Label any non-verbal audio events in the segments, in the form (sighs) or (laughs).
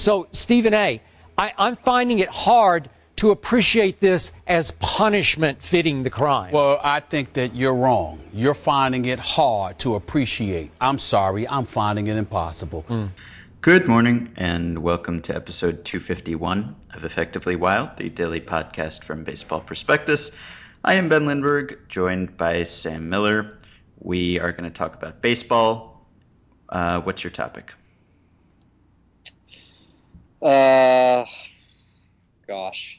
So, Stephen A., I, I'm finding it hard to appreciate this as punishment fitting the crime. Well, I think that you're wrong. You're finding it hard to appreciate. I'm sorry, I'm finding it impossible. Mm. Good morning, and welcome to episode 251 of Effectively Wild, the daily podcast from Baseball Prospectus. I am Ben Lindbergh, joined by Sam Miller. We are going to talk about baseball. Uh, what's your topic? Uh, gosh,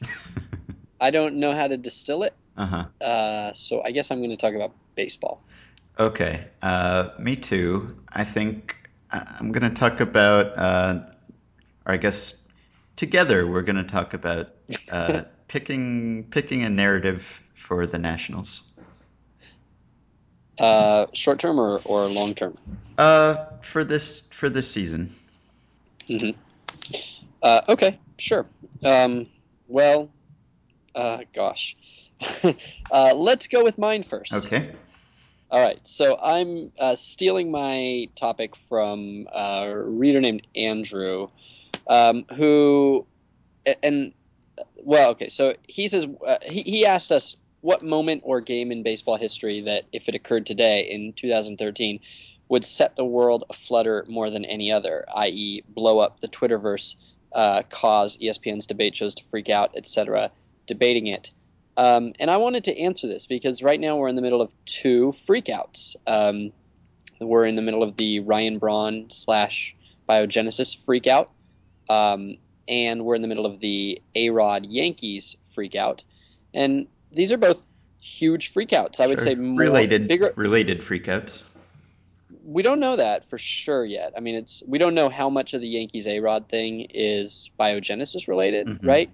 (laughs) I don't know how to distill it. Uh-huh. Uh, so I guess I'm going to talk about baseball. Okay. Uh, me too. I think I'm going to talk about, uh, or I guess together we're going to talk about uh, (laughs) picking picking a narrative for the Nationals. Uh, short term or, or long term? Uh, for this for this season. Mm-hmm. Uh, okay, sure. Um, well, uh, gosh, (laughs) uh, let's go with mine first. Okay. All right, so I'm uh, stealing my topic from a reader named Andrew, um, who, and well, okay, so he says uh, he, he asked us what moment or game in baseball history that, if it occurred today in 2013, would set the world aflutter more than any other, i.e., blow up the Twitterverse, uh, cause ESPN's debate shows to freak out, etc., debating it. Um, and I wanted to answer this because right now we're in the middle of two freakouts. Um, we're in the middle of the Ryan Braun slash biogenesis freakout, um, and we're in the middle of the A Rod Yankees freakout. And these are both huge freakouts. I would say more related, bigger related freakouts. We don't know that for sure yet. I mean, it's we don't know how much of the Yankees A Rod thing is biogenesis related, mm-hmm. right?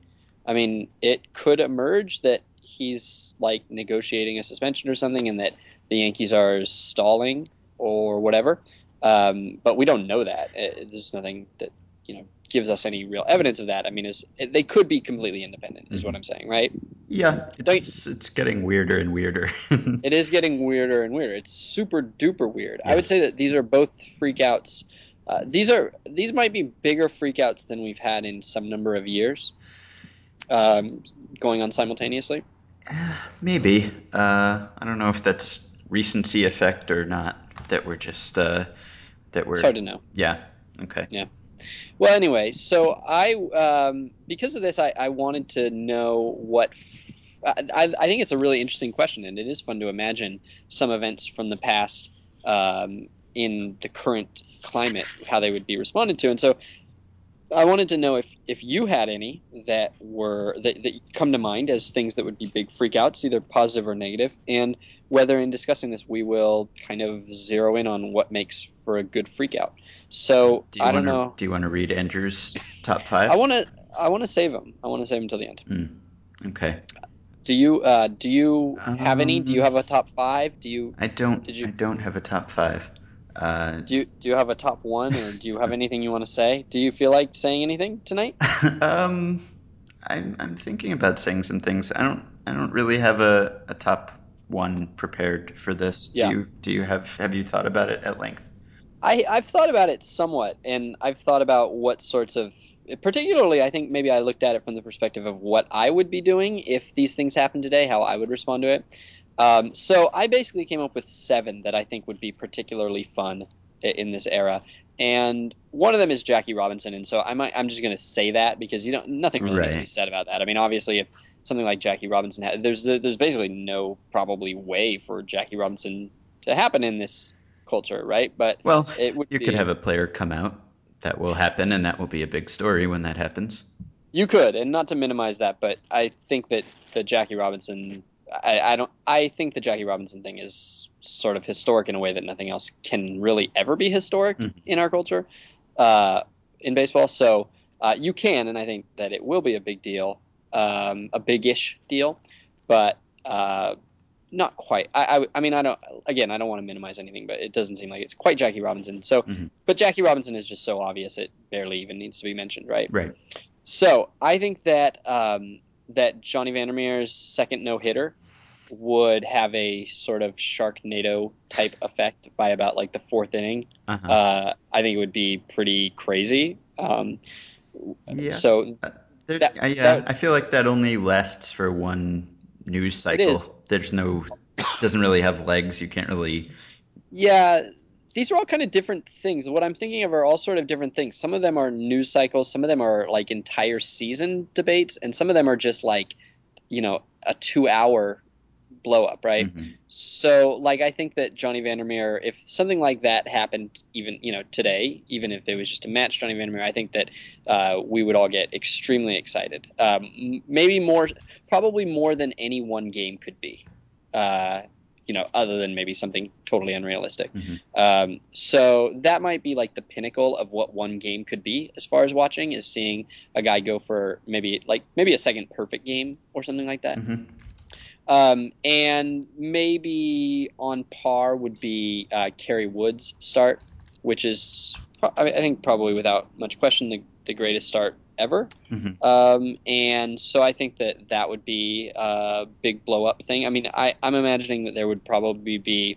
I mean, it could emerge that he's like negotiating a suspension or something, and that the Yankees are stalling or whatever. Um, but we don't know that. It, there's nothing that you know gives us any real evidence of that. I mean, is they could be completely independent, is mm-hmm. what I'm saying, right? Yeah, it's, it's getting weirder and weirder. (laughs) it is getting weirder and weirder. It's super duper weird. Yes. I would say that these are both freakouts. Uh, these are these might be bigger freakouts than we've had in some number of years, um, going on simultaneously. (sighs) Maybe. Uh, I don't know if that's recency effect or not. That we're just uh, that we're. It's hard to know. Yeah. Okay. Yeah. Well, anyway, so I um, because of this, I, I wanted to know what. I think it's a really interesting question, and it is fun to imagine some events from the past um, in the current climate, how they would be responded to. And so I wanted to know if, if you had any that were that, that come to mind as things that would be big freakouts, either positive or negative, and whether in discussing this we will kind of zero in on what makes for a good freakout. So do I don't wanna, know. Do you want to read Andrew's top five? I want to. I want to save them. I want to save them until the end. Mm, okay. Do you uh, do you have any? Do you have a top five? Do you? I don't. Did you? I don't have a top five. Uh, do you do you have a top one, or do you have anything you want to say? Do you feel like saying anything tonight? (laughs) um, I'm I'm thinking about saying some things. I don't I don't really have a, a top one prepared for this. Yeah. Do you do you have have you thought about it at length? I I've thought about it somewhat, and I've thought about what sorts of particularly I think maybe I looked at it from the perspective of what I would be doing if these things happened today, how I would respond to it. Um, so I basically came up with seven that I think would be particularly fun in this era, and one of them is Jackie Robinson. And so I might, I'm just going to say that because you know nothing really right. needs to be said about that. I mean, obviously, if something like Jackie Robinson, had, there's there's basically no probably way for Jackie Robinson to happen in this culture, right? But well, it would you be, could have a player come out that will happen, and that will be a big story when that happens. You could, and not to minimize that, but I think that that Jackie Robinson I, I, don't. I think the Jackie Robinson thing is sort of historic in a way that nothing else can really ever be historic mm-hmm. in our culture, uh, in baseball. So uh, you can, and I think that it will be a big deal, um, a big-ish deal, but uh, not quite. I, I, I, mean, I don't. Again, I don't want to minimize anything, but it doesn't seem like it's quite Jackie Robinson. So, mm-hmm. but Jackie Robinson is just so obvious it barely even needs to be mentioned, right? Right. So I think that um, that Johnny Vander Meer's second no hitter would have a sort of Sharknado type effect by about like the fourth inning. Uh-huh. Uh, I think it would be pretty crazy. Um, Yeah. So Uh, there- That- I- yeah, that- I feel like that only lasts for one news cycle. There's no, doesn't really have legs. You can't really. Yeah, these are all kind of different things. What I'm thinking of are all sort of different things. Some of them are news cycles, some of them are like entire season debates, and some of them are just like, you know, a two hour blow up, right? Mhm. So, like, I think that Johnny Vander Meer, if something like that happened, even you know today, even if it was just a match Johnny Vander Meer, I think that uh, we would all get extremely excited. Um, maybe more, probably more than any one game could be. Uh, you know, other than maybe something totally unrealistic. Mhm. Um, so that might be like the pinnacle of what one game could be as far as watching is seeing a guy go for maybe like maybe a second perfect game or something like that. Mhm. Um, and maybe on par would be uh, Kerry Wood's start, which is, I, mean, I think, probably without much question, the, the greatest start ever. Mhm. Um, and so I think that that would be a big blow up thing. I mean, I, I'm imagining that there would probably be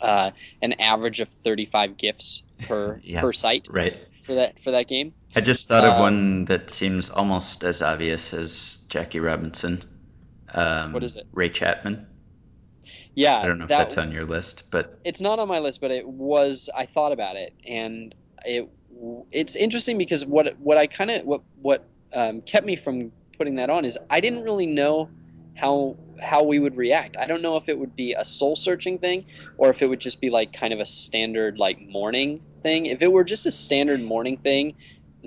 uh, an average of 35 gifts per (laughs) Yeah. per site Right. for that for that game. I just thought of Um, one that seems almost as obvious as Jackie Robinson. Um, What is it? Ray Chapman. Yeah, I don't know if that's on your list, but it's not on my list, but it was. I thought about it, and it it's interesting because what what I kind of what what um, kept me from putting that on is I didn't really know how how we would react. I don't know if it would be a soul searching thing or if it would just be like kind of a standard like mourning thing. If it were just a standard mourning thing,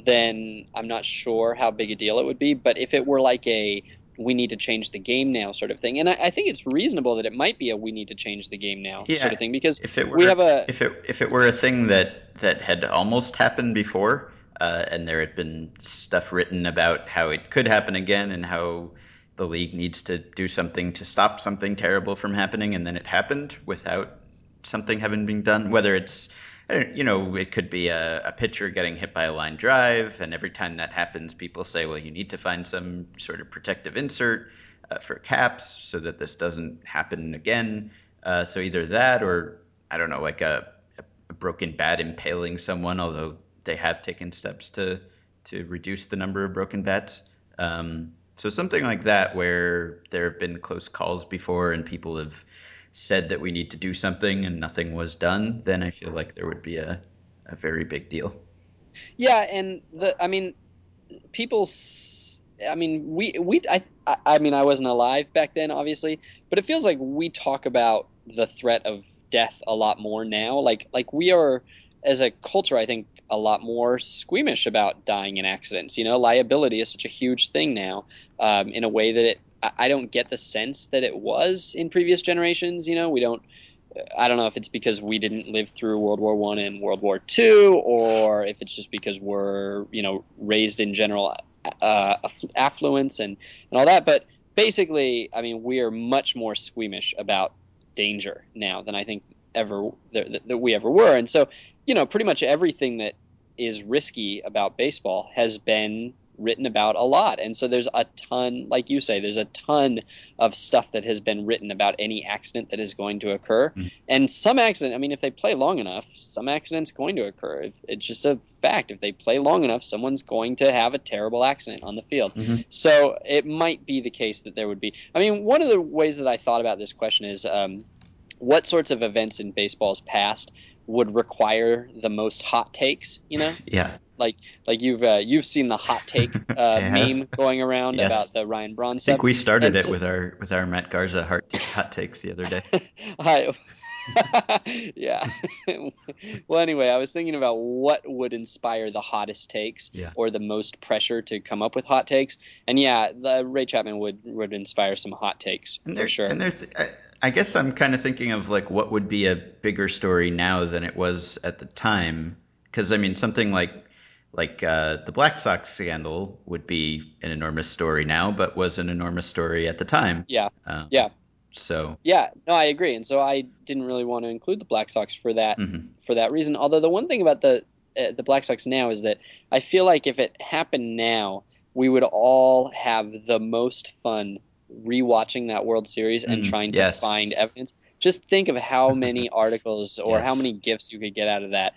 then I'm not sure how big a deal it would be. But if it were like a we need to change the game now sort of thing, and I, I think it's reasonable that it might be a we need to change the game now Yeah, sort of thing because if it were we have a if it if it were a thing that that had almost happened before, uh, and there had been stuff written about how it could happen again and how the league needs to do something to stop something terrible from happening, and then it happened without something having been done. Whether it's you know, it could be a, a pitcher getting hit by a line drive, and every time that happens, people say, well, you need to find some sort of protective insert uh, for caps so that this doesn't happen again. Uh, so either that, or I don't know, like a, a broken bat impaling someone, although they have taken steps to to reduce the number of broken bats. Um, so something like that, where there have been close calls before, and people have said that we need to do something and nothing was done, then I feel like there would be a, a very big deal. Yeah, and the I mean, people. I mean, we we I I- mean, I wasn't alive back then, obviously, but it feels like we talk about the threat of death a lot more now. Like like we are as a culture, I think a lot more squeamish about dying in accidents. You know, liability is such a huge thing now, um, in a way that it. I don't get the sense that it was in previous generations. You know, we don't. I don't know if it's because we didn't live through World War One and World War Two, or if it's just because we're you know raised in general uh, affluence and and all that. But basically, I mean, we are much more squeamish about danger now than I think ever that we ever were. And so, you know, pretty much everything that is risky about baseball has been written about a lot. And so there's a ton, like you say, there's a ton of stuff that has been written about any accident that is going to occur. Mhm. And some accident, I mean, if they play long enough, some accident's going to occur. If, it's just a fact. If they play long enough, someone's going to have a terrible accident on the field. Mhm. So it might be the case that there would be. I mean, one of the ways that I thought about this question is um, what sorts of events in baseball's past would require the most hot takes, you know? (laughs) Yeah. Like like you've uh, you've seen the hot take (laughs) uh, meme going around Yes. about the Ryan Braun I think we started And it so- with our with our Matt Garza hot, hot takes the other day. (laughs) Hi. (laughs) yeah. well, anyway, I was thinking about what would inspire the hottest takes Yeah. or the most pressure to come up with hot takes. And yeah, the Ray Chapman would would inspire some hot takes And for sure. And there, I, I guess I'm kind of thinking of like what would be a bigger story now than it was at the time. Because I mean, something like like uh, the Black Sox scandal would be an enormous story now, but was an enormous story at the time. Yeah. Um, Yeah. So. Yeah, no, I agree, and so I didn't really want to include the Black Sox for that mhm. for that reason. Although the one thing about the uh, the Black Sox now is that I feel like if it happened now, we would all have the most fun rewatching that World Series and Mm, trying yes. to find evidence. Just think of how many (laughs) articles or how many gifts you could get out of that.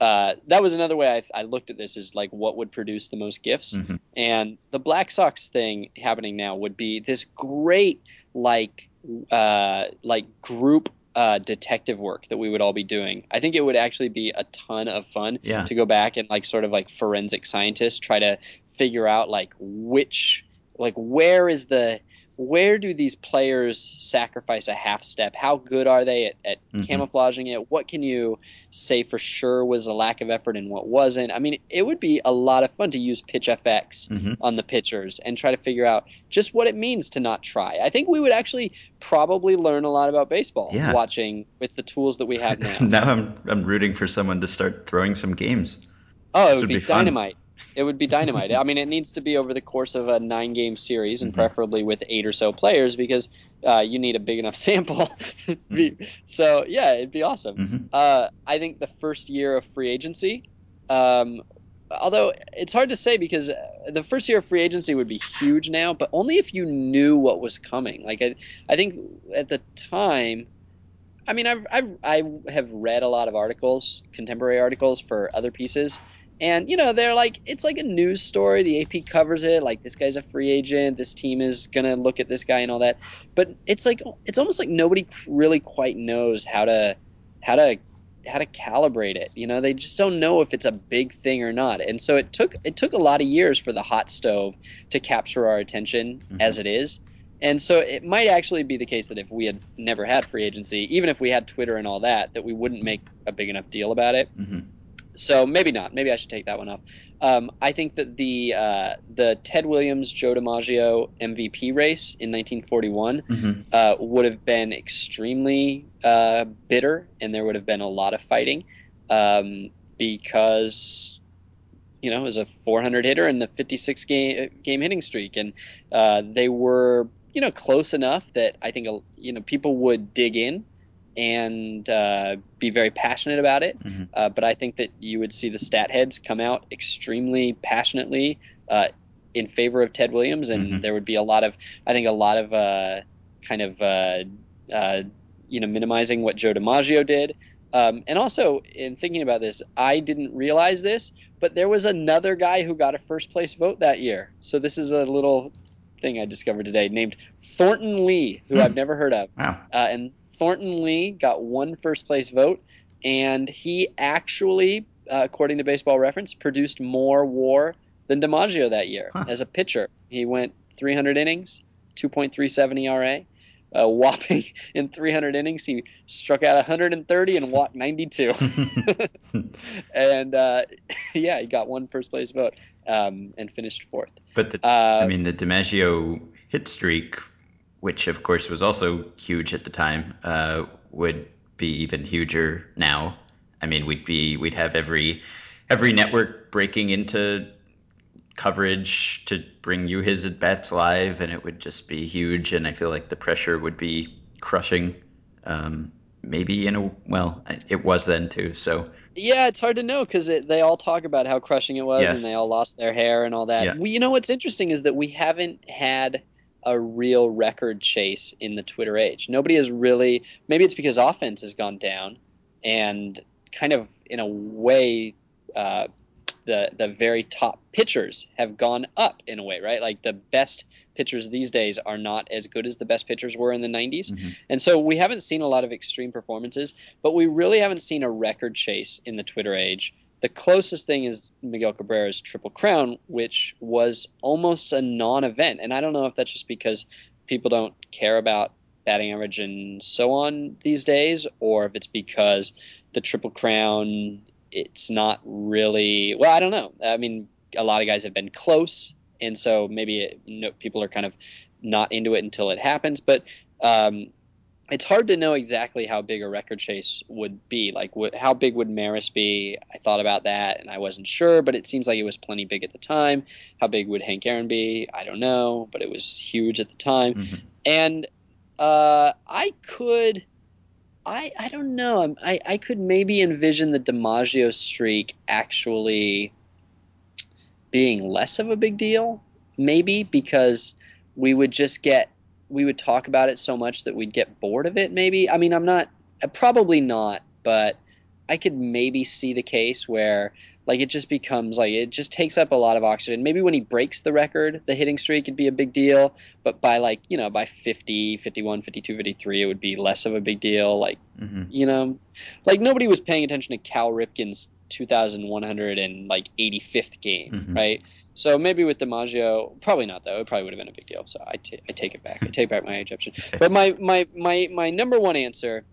Uh, that was another way I, I looked at this is like what would produce the most gifts, Mhm. and the Black Sox thing happening now would be this great like uh, like group uh, detective work that we would all be doing. I think it would actually be a ton of fun Yeah. to go back and like sort of like forensic scientists try to figure out like which like where is the where do these players sacrifice a half step how good are they at, at Mhm. camouflaging it what can you say for sure was a lack of effort and what wasn't i mean it would be a lot of fun to use PITCHf/x Mhm. on the pitchers and try to figure out just what it means to not try i think we would actually probably learn a lot about baseball Yeah. watching with the tools that we have (laughs) now now I'm I'm rooting for someone to start throwing some games. Oh, it would would be, be fun. dynamite. It would be dynamite. I mean, it needs to be over the course of a nine game series and Mhm. preferably with eight or so players because uh, you need a big enough (laughs) sample. Be- so, yeah, it'd be awesome. Mhm. Uh, I think the first year of free agency, um, although it's hard to say because uh, the first year of free agency would be huge now, but only if you knew what was coming. Like, I, I think at the time, I mean, I've, I've, I have read a lot of articles, contemporary articles for other pieces. And, you know, they're like, it's like a news story. The AP covers it. Like, this guy's a free agent. This team is going to look at this guy and all that. But it's like, it's almost like nobody really quite knows how to, how to, how to calibrate it. You know, they just don't know if it's a big thing or not. And so it took, it took a lot of years for the hot stove to capture our attention Mhm. as it is. And so it might actually be the case that if we had never had free agency, even if we had Twitter and all that, that we wouldn't make a big enough deal about it. Mhm. So maybe not. Maybe I should take that one off. Um, I think that the uh, the Ted Williams Joe DiMaggio MVP race in 1941 Mhm. uh, would have been extremely uh, bitter, and there would have been a lot of fighting um, because you know it was a 400 hitter and the 56 game game hitting streak, and uh, they were you know close enough that I think you know people would dig in and uh, be very passionate about it. Mhm. Uh, but I think that you would see the stat heads come out extremely passionately uh, in favor of Ted Williams, and Mhm. there would be a lot of, I think, a lot of uh, kind of, uh, uh, you know, minimizing what Joe DiMaggio did. Um, and also, in thinking about this, I didn't realize this, but there was another guy who got a first place vote that year. So this is a little thing I discovered today named Thornton Lee, who Hmm. I've never heard of. Wow. Uh, and Thornton Lee got one first place vote, and he actually, uh, according to Baseball Reference, produced more WAR than DiMaggio that year Huh. as a pitcher. He went 300 innings, 2.37 ERA. A (laughs) whopping in 300 innings, he struck out 130 and walked 92. (laughs) (laughs) and uh, yeah, he got one first place vote um, and finished fourth. but the, Uh, I mean, the DiMaggio hit streak, which of course was also huge at the time, uh, would be even huger now. I mean, we'd be we'd have every every network breaking into coverage to bring you his at bats live, and it would just be huge. And I feel like the pressure would be crushing. Um, maybe in a well, it was then too. So Yeah, it's hard to know because they all talk about how crushing it was, Yes. and they all lost their hair and all that. Yeah. You know what's interesting is that we haven't had a real record chase in the Twitter age. Nobody has really. Maybe it's because offense has gone down, and kind of in a way, uh, the the very top pitchers have gone up in a way, right? Like the best pitchers these days are not as good as the best pitchers were in the 90s. Mhm. And so we haven't seen a lot of extreme performances, but we really haven't seen a record chase in the Twitter age. The closest thing is Miguel Cabrera's Triple Crown, which was almost a non event. And I don't know if that's just because people don't care about batting average and so on these days, or if it's because the Triple Crown, it's not really, well, I don't know. I mean, a lot of guys have been close. And so maybe it, people are kind of not into it until it happens. But um, it's hard to know exactly how big a record chase would be. Like, what, how big would Maris be? I thought about that and I wasn't sure, but it seems like it was plenty big at the time. How big would Hank Aaron be? I don't know, but it was huge at the time. Mhm. And uh, I could. I, I don't know. I, I could maybe envision the DiMaggio streak actually being less of a big deal, maybe because we would just get we would talk about it so much that we'd get bored of it. Maybe I mean I'm not probably not, but I could maybe see the case where like it just becomes like it just takes up a lot of oxygen. Maybe when he breaks the record, the hitting streak would be a big deal, but by like, you know, by 50, 51, 52, 53 it would be less of a big deal like, hmm you know, like nobody was paying attention to Cal Ripken's 2100 and like 85th game, Mhm. right? So maybe with DiMaggio, probably not though. It probably would have been a big deal. So I ta- I take it back. I take back my Egyptian. (laughs) But my, my my my number one answer,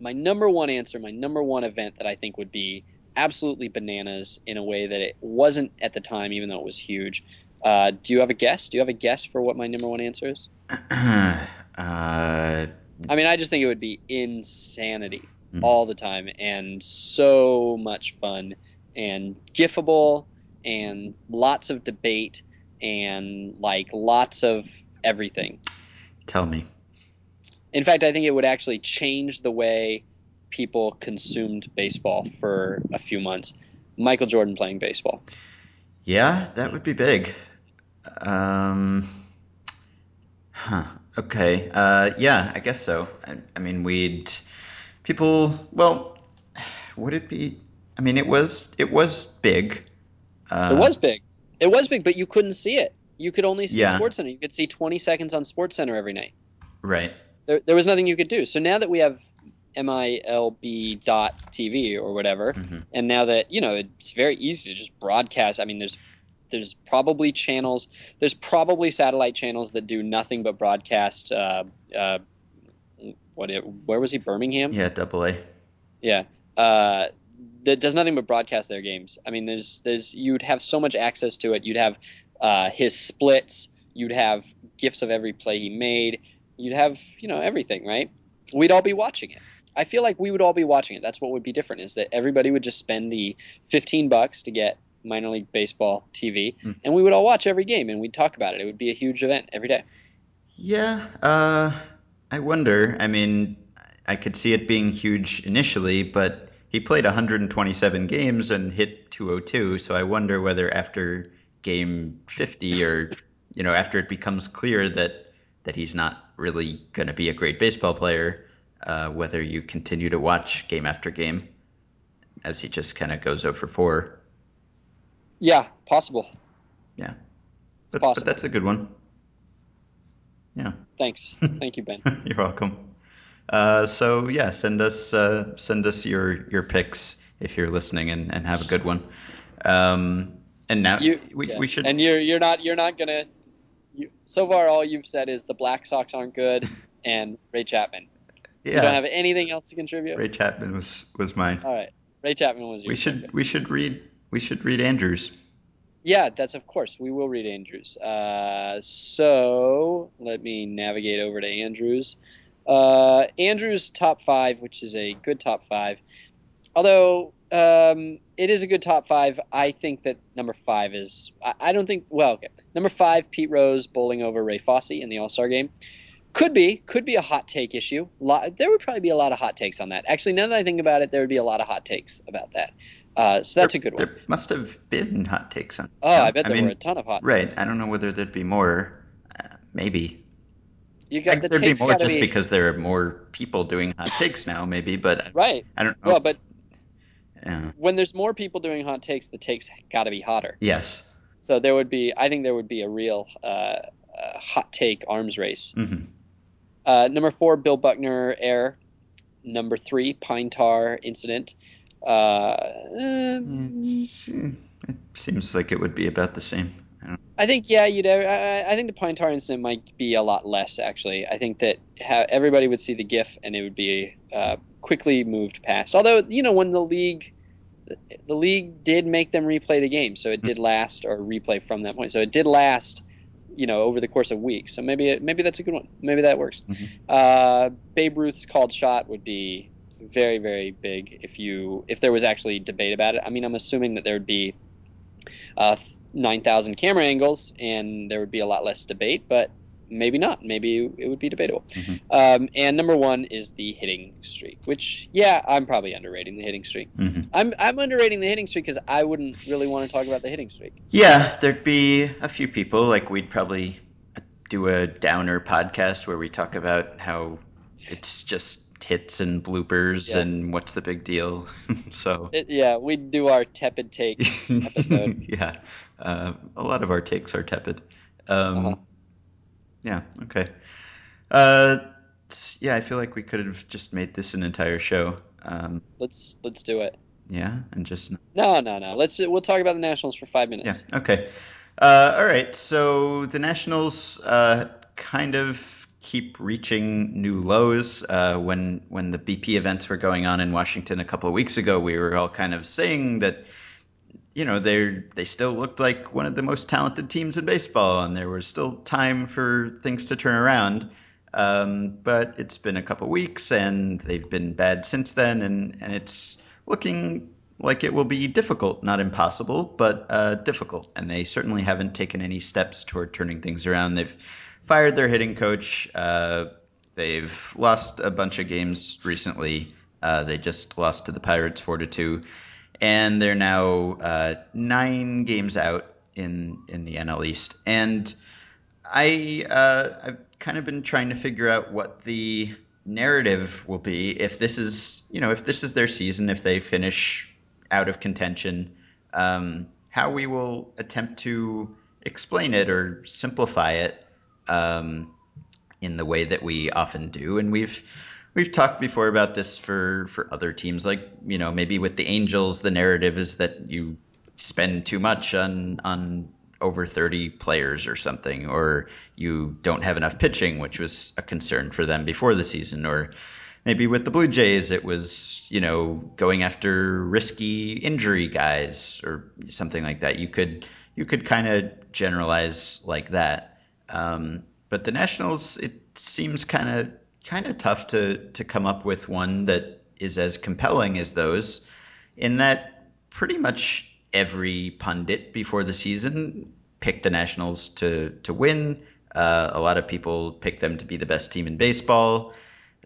my number one answer, my number one event that I think would be absolutely bananas in a way that it wasn't at the time, even though it was huge. Uh, do you have a guess? Do you have a guess for what my number one answer is? (clears throat) uh, I mean, I just think it would be insanity Hmm. all the time and so much fun and gifable and lots of debate and like lots of everything. tell me. In fact, I think it would actually change the way people consumed baseball for a few months. Michael Jordan playing baseball. Yeah, that would be big. Um, huh. Okay. Uh, yeah, I guess so. I, I mean, we'd people. Well, would it be? I mean, it was it was big. Uh, It was big. It was big, but you couldn't see it. You could only see Yeah. SportsCenter. You could see 20 seconds on SportsCenter every night. right. there, there was nothing you could do. So now that we have MILB dot TV or whatever, Mhm. and now that you know it's very easy to just broadcast. I mean, there's there's probably channels, there's probably satellite channels that do nothing but broadcast. Uh, uh, what it, where was he? Birmingham. Yeah, double A. Yeah. Uh, that does nothing but broadcast their games. I mean, there's there's you'd have so much access to it. You'd have uh, his splits. You'd have gifs of every play he made. You'd have you know everything, right? We'd all be watching it. I feel like we would all be watching it. That's what would be different is that everybody would just spend the 15 bucks to get minor league baseball TV, Mm. and we would all watch every game and we'd talk about it. It would be a huge event every day. Yeah, uh, I wonder. I mean, I could see it being huge initially, but he played 127 games and hit 202, so I wonder whether after game 50 or, you know, after it becomes clear that that he's not really going to be a great baseball player, uh, whether you continue to watch game after game as he just kind of goes over 4. Yeah, possible. Yeah. But, but that's a good one. Yeah. Thanks. (laughs) Thank you, Ben. (laughs) You're welcome. Uh, so yeah, send us uh, send us your your picks if you're listening and, and have a good one. Um, and now You, we, yeah. we should And you're you're not you're not gonna. You, so far, all you've said is the Black Sox aren't good (laughs) and Ray Chapman. You don't have anything else to contribute. Ray Chapman was was mine. All right, Ray Chapman was your. We should we should read we should read Andrews. Yeah, that's of course we will read Andrews. Uh, so let me navigate over to Andrews. Uh, Andrews top five, which is a good top five. Although um, it is a good top five, I think that number five is. I, I don't think. Well, okay. Number five, Pete Rose bowling over Ray Fosse in the All Star game. Could be, could be a hot take issue. Lot, there would probably be a lot of hot takes on that. Actually, now that I think about it, there would be a lot of hot takes about that. Uh, so that's a good one. There must have been hot takes on. Oh, I bet there mean, were a ton of hot Right. takes. I don't know whether there'd be more. Uh, maybe. You got think the there'd be more just be because there are more people doing hot takes now, maybe. But right. I don't know. Well, if- but yeah. when there's more people doing hot takes, the takes got to be hotter. yes. So there would be, I think there would be a real uh, uh, hot take arms race. hmm Uh, number four, Bill Buckner air. Number three, Pine Tar incident. Uh, um, eh, it seems like it would be about the same. I I think yeah, you'd. I, I think the Pine Tar incident might be a lot less actually. I think that ha- everybody would see the GIF and it would be uh, quickly moved past. Although you know when the league, the league did make them replay the game, so it did last or replay from that point. So it did last, you know, over the course of weeks. So maybe it, maybe that's a good one. Maybe that works. Mhm. Uh, Babe Ruth's called shot would be very very big if you if there was actually debate about it. I mean, I'm assuming that there would be uh, 9,000 camera angles and there would be a lot less debate, but maybe not. Maybe it would be debatable. Mhm. Um, and number one is the hitting streak, which, yeah, I'm probably underrating the hitting streak. hmm I'm, I'm underrating the hitting streak because I wouldn't really want to talk about the hitting streak. Yeah, there'd be a few people. Like we'd probably do a downer podcast where we talk about how it's just hits and bloopers Yeah. and what's the big deal. (laughs) so It, yeah, we do our tepid take (laughs) episode. yeah, uh, a lot of our takes are tepid. Um, Uh-huh. Yeah. Okay. Uh, yeah, I feel like we could have just made this an entire show. Um, Let's let's do it. yeah, and just No, no, no. Let's we'll talk about the Nationals for five minutes. yeah. Okay. Uh, all right. So the Nationals uh, kind of keep reaching new lows. Uh, when when the BP events were going on in Washington a couple of weeks ago, we were all kind of saying that you know they they still looked like one of the most talented teams in baseball, and there was still time for things to turn around. Um, but it's been a couple weeks, and they've been bad since then, and and it's looking like it will be difficult, not impossible, but uh, difficult. And they certainly haven't taken any steps toward turning things around. They've fired their hitting coach. Uh, they've lost a bunch of games recently. Uh, they just lost to the Pirates four to two, and they're now uh, nine games out in in the NL East. And I uh, I've kind of been trying to figure out what the narrative will be if this is you know if this is their season if they finish out of contention um, how we will attempt to explain it or simplify it um, in the way that we often do and we've we've talked before about this for for other teams like you know maybe with the Angels the narrative is that you spend too much on on over 30 players or something, or you don't have enough pitching, which was a concern for them before the season, or maybe with the Blue Jays, it was, you know, going after risky injury guys or something like that. You could, you could kind of generalize like that. Um, but the Nationals, it seems kind of, kind of tough to, to come up with one that is as compelling as those in that pretty much every pundit before the season picked the Nationals to to win. Uh, a lot of people picked them to be the best team in baseball.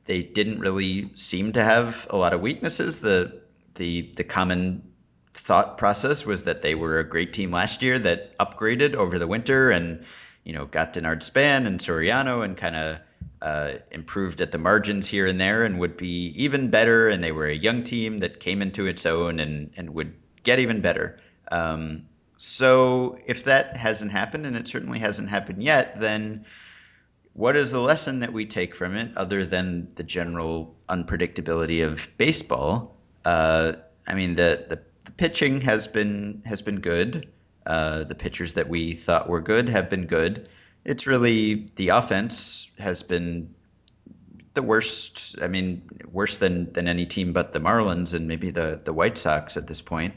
They didn't really seem to have a lot of weaknesses. The the the common thought process was that they were a great team last year that upgraded over the winter and you know got Denard Span and Soriano and kind of uh, improved at the margins here and there and would be even better. And they were a young team that came into its own and and would get even better. Um, so if that hasn't happened, and it certainly hasn't happened yet, then what is the lesson that we take from it other than the general unpredictability of baseball? Uh, I mean, the, the, the pitching has been has been good. Uh, the pitchers that we thought were good have been good. It's really the offense has been the worst. I mean, worse than than any team but the Marlins and maybe the the White Sox at this point.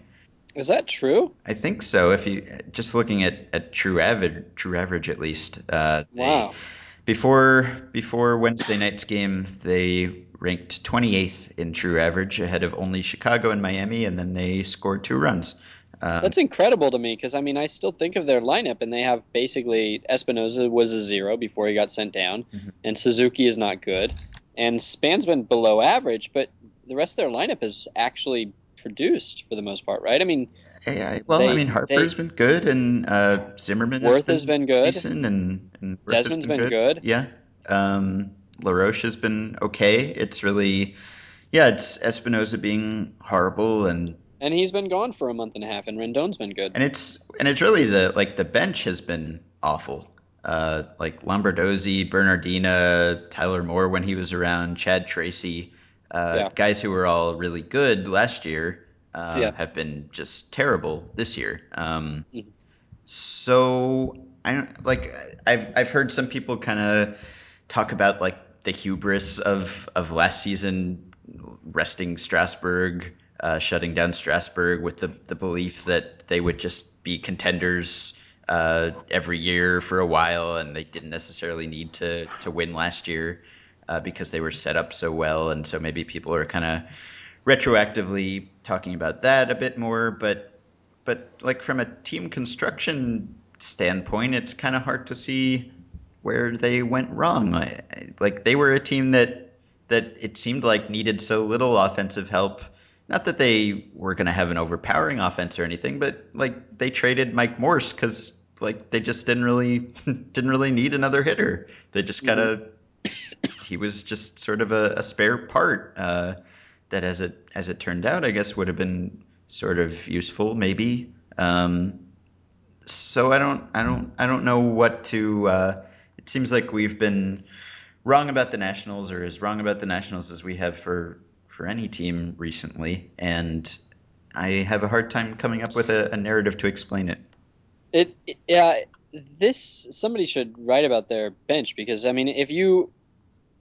Is that true? I think so. If you just looking at, at true average, true average at least. Uh, they- Wow. before before Wednesday night's game, they ranked 28th in true average, ahead of only Chicago and Miami, and then they scored two runs. Um, That's incredible to me because I mean I still think of their lineup and they have basically Espinosa was a zero before he got sent down, Mhm. and Suzuki is not good, and Span's been below average, but the rest of their lineup is actually produced for the most part, right? I mean, yeah, well, I mean Harper's been good, and uh, Zimmerman Werth has has been good. decent, and, and Werth Desmond's been good. Yeah, um, Laroche has been okay. It's really, yeah, it's Espinoza being horrible and and he's been gone for a month and a half, and Rendon's been good. and it's and it's really the like the bench has been awful. Uh, like Lombardozzi, Bernadina, Tyler Moore when he was around, Chad Tracy, uh, Yeah. guys who were all really good last year uh, Yeah. have been just terrible this year. Um, Mhm. so I don't like I've I've heard some people kind of talk about like the hubris of of last season resting Strasburg, uh, shutting down Strasburg with the the belief that they would just be contenders uh, every year for a while, and they didn't necessarily need to to win last year uh, because they were set up so well, and so maybe people are kind of retroactively talking about that a bit more, but but like from a team construction standpoint, it's kind of hard to see where they went wrong. Like they were a team that that it seemed like needed so little offensive help. Not that they were going to have an overpowering offense or anything, but like they traded Mike Morse because like they just didn't really (laughs) didn't really need another hitter. They just kind of he was just sort of a, a spare part uh, that, as it as it turned out, I guess would have been sort of useful, maybe. Um, so I don't, I don't, I don't know what to. Uh, it seems like we've been wrong about the Nationals, or as wrong about the Nationals as we have for for any team recently, and I have a hard time coming up with a, a narrative to explain it. It, yeah, this somebody should write about their bench because I mean, if you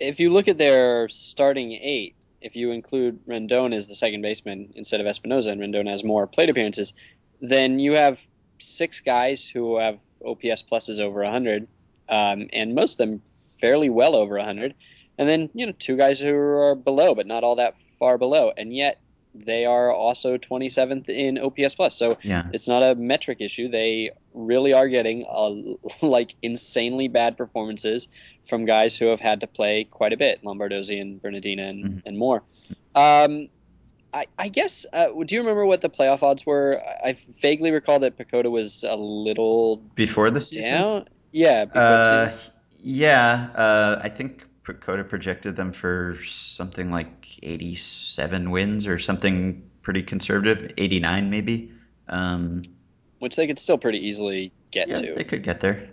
if you look at their starting eight, if you include Rendon as the second baseman instead of Espinosa, and Rendon has more plate appearances, then you have six guys who have OPS pluses over 100, um, and most of them fairly well over 100, and then you know two guys who are below, but not all that far below, and yet they are also 27th in OPS plus. So Yeah. it's not a metric issue. They really are getting a, (laughs) like insanely bad performances from guys who have had to play quite a bit, Lombardozzi and Bernadina and, Mhm. and Moore. Um, I, I guess. Uh, do you remember what the playoff odds were? I, I vaguely recall that PECOTA was a little Before the season, down. Yeah. Before the uh, season. yeah, uh, I think Coda projected them for something like 87 wins or something pretty conservative, 89 maybe. Um, which they could still pretty easily get yeah, to. they could get there,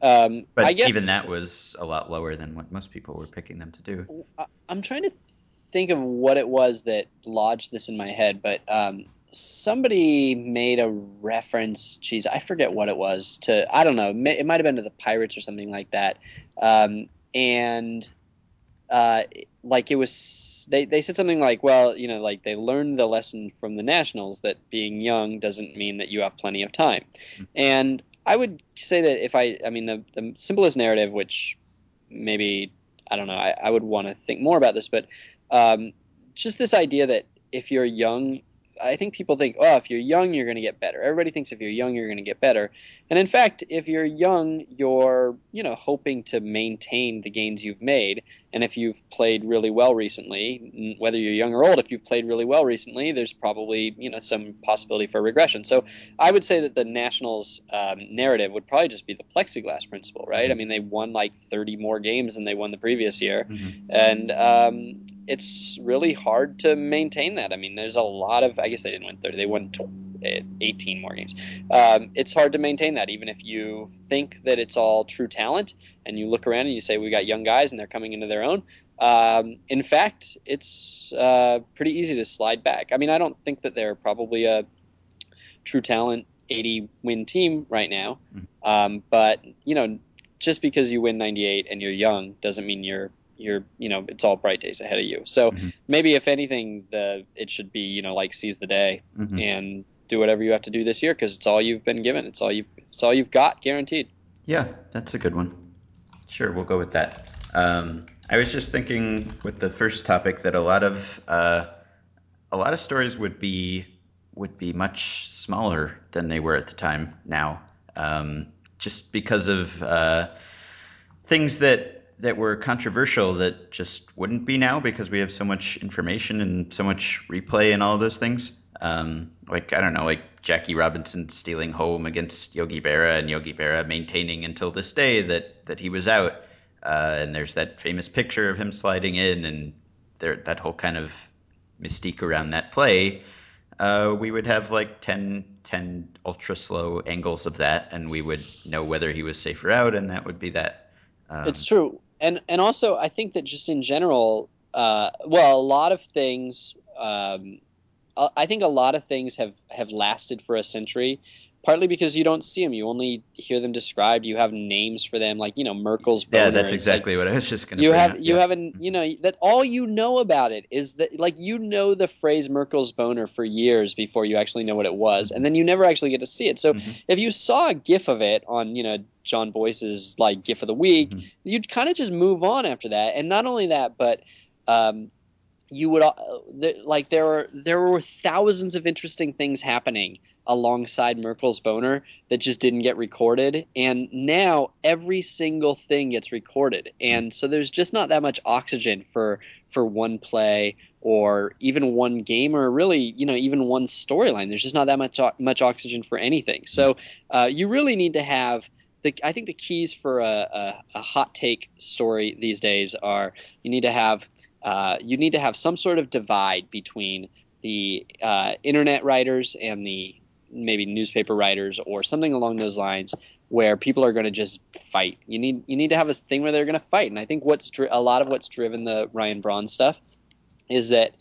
Um, but I guess even that was a lot lower than what most people were picking them to do. I'm trying to think of what it was that lodged this in my head, but um, somebody made a reference. Geez, I forget what it was. To I don't know. It It might have been to the Pirates or something like that. Um, and uh, like it was, they they said something like, well, you know, like they learned the lesson from the Nationals that being young doesn't mean that you have plenty of time. And I would say that if I, I mean, the the simplest narrative, which maybe I don't know. I, I would want to think more about this, but um, just this idea that if you're young, I think people think, oh, if you're young, you're going to get better. Everybody thinks if you're young, you're going to get better. And in fact, if you're young, you're you know hoping to maintain the gains you've made. And if you've played really well recently, whether you're young or old, if you've played really well recently, there's probably you know some possibility for regression. So I would say that the Nationals' um, narrative would probably just be the plexiglass principle, right? I mean, they won like 30 more games than they won the previous year, Mhm. and um, it's really hard to maintain that. I mean, there's a lot of, I guess they didn't win 30, they won eh, 18 more games. Um, it's hard to maintain that, even if you think that it's all true talent and you look around and you say, we got young guys and they're coming into their own. Um, in fact, it's uh, pretty easy to slide back. I mean, I don't think that they're probably a true talent 80 win team right now. Um, but you know, just because you win 98 and you're young doesn't mean you're you're you know it's all bright days ahead of you. So Mhm. maybe if anything, the it should be you know like seize the day Mhm. and do whatever you have to do this year because it's all you've been given. It's all you've it's all you've got guaranteed. Yeah, that's a good one. Sure, we'll go with that. Um, I was just thinking with the first topic that a lot of uh, a lot of stories would be would be much smaller than they were at the time now, um, just because of uh, things that that were controversial that just wouldn't be now because we have so much information and so much replay and all those things. Um, like I don't know, like Jackie Robinson stealing home against Yogi Berra and Yogi Berra maintaining until this day that that he was out. Uh, and there's that famous picture of him sliding in, and there that whole kind of mystique around that play. Uh, we would have like 10, 10 ultra slow angles of that, and we would know whether he was safe or out, and that would be that. Um, It's true, and and also I think that just in general, uh, well, a lot of things. Um, I think a lot of things have have lasted for a century, partly because you don't see them. You only hear them described. You have names for them, like you know Merkle's boner. yeah, that's It's like- exactly what I was just going to you have up. you yeah. have an you know that all you know about it is that like you know the phrase Merkle's boner for years before you actually know what it was, and then you never actually get to see it. So Mhm. if you saw a GIF of it on you know Jon Bois's like GIF of the week, Mhm. you'd kind of just move on after that. And not only that, but um, you would like there were there were thousands of interesting things happening alongside Merkle's boner that just didn't get recorded. And now every single thing gets recorded. And so there's just not that much oxygen for for one play or even one game or really you know even one storyline. There's just not that much much oxygen for anything. So uh, you really need to have the I think the keys for a, a, a hot take story these days are you need to have uh, you need to have some sort of divide between the uh, internet writers and the maybe newspaper writers or something along those lines where people are going to just fight. You need you need to have a thing where they're going to fight. And I think what's dri- a lot of what's driven the Ryan Braun stuff is that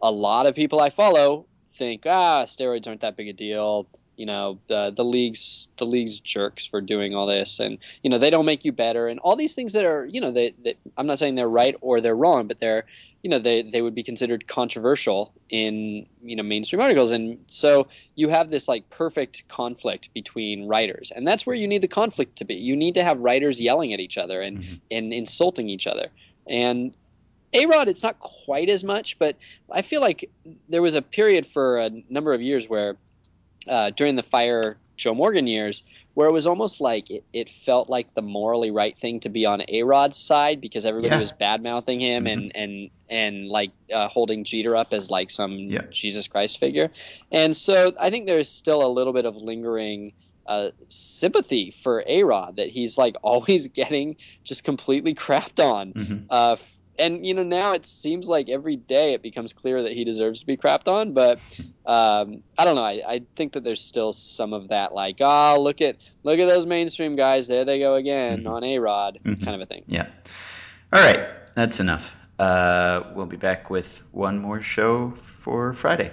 a lot of people I follow think ah steroids aren't that big a deal. You know the the leagues the leagues jerks for doing all this, and you know they don't make you better, and all these things that are you know they I'm not saying they're right or they're wrong, but they're you know they, they would be considered controversial in you know mainstream articles. And so you have this like perfect conflict between writers and that's where you need the conflict to be. You need to have writers yelling at each other and mm-hmm. and insulting each other. And a-rod it's not quite as much but i feel like there was a period for a number of years where uh, during the fire joe morgan years where it was almost like it, it felt like the morally right thing to be on A Rod's side because everybody yeah. was bad mouthing him mm-hmm. and and and like uh, holding Jeter up as like some yeah. Jesus Christ figure, and so I think there's still a little bit of lingering. Uh, sympathy for A Rod that he's like (laughs) always getting just completely crapped on mm-hmm. uh, and you know now it seems like every day it becomes clear that he deserves to be crapped on but um, i don't know. I, I think that there's still some of that like oh look at look at those mainstream guys. There they go again mm-hmm. on a rod mm-hmm. kind of a thing. Yeah. All right. That's enough. Uh, we'll be back with one more show for friday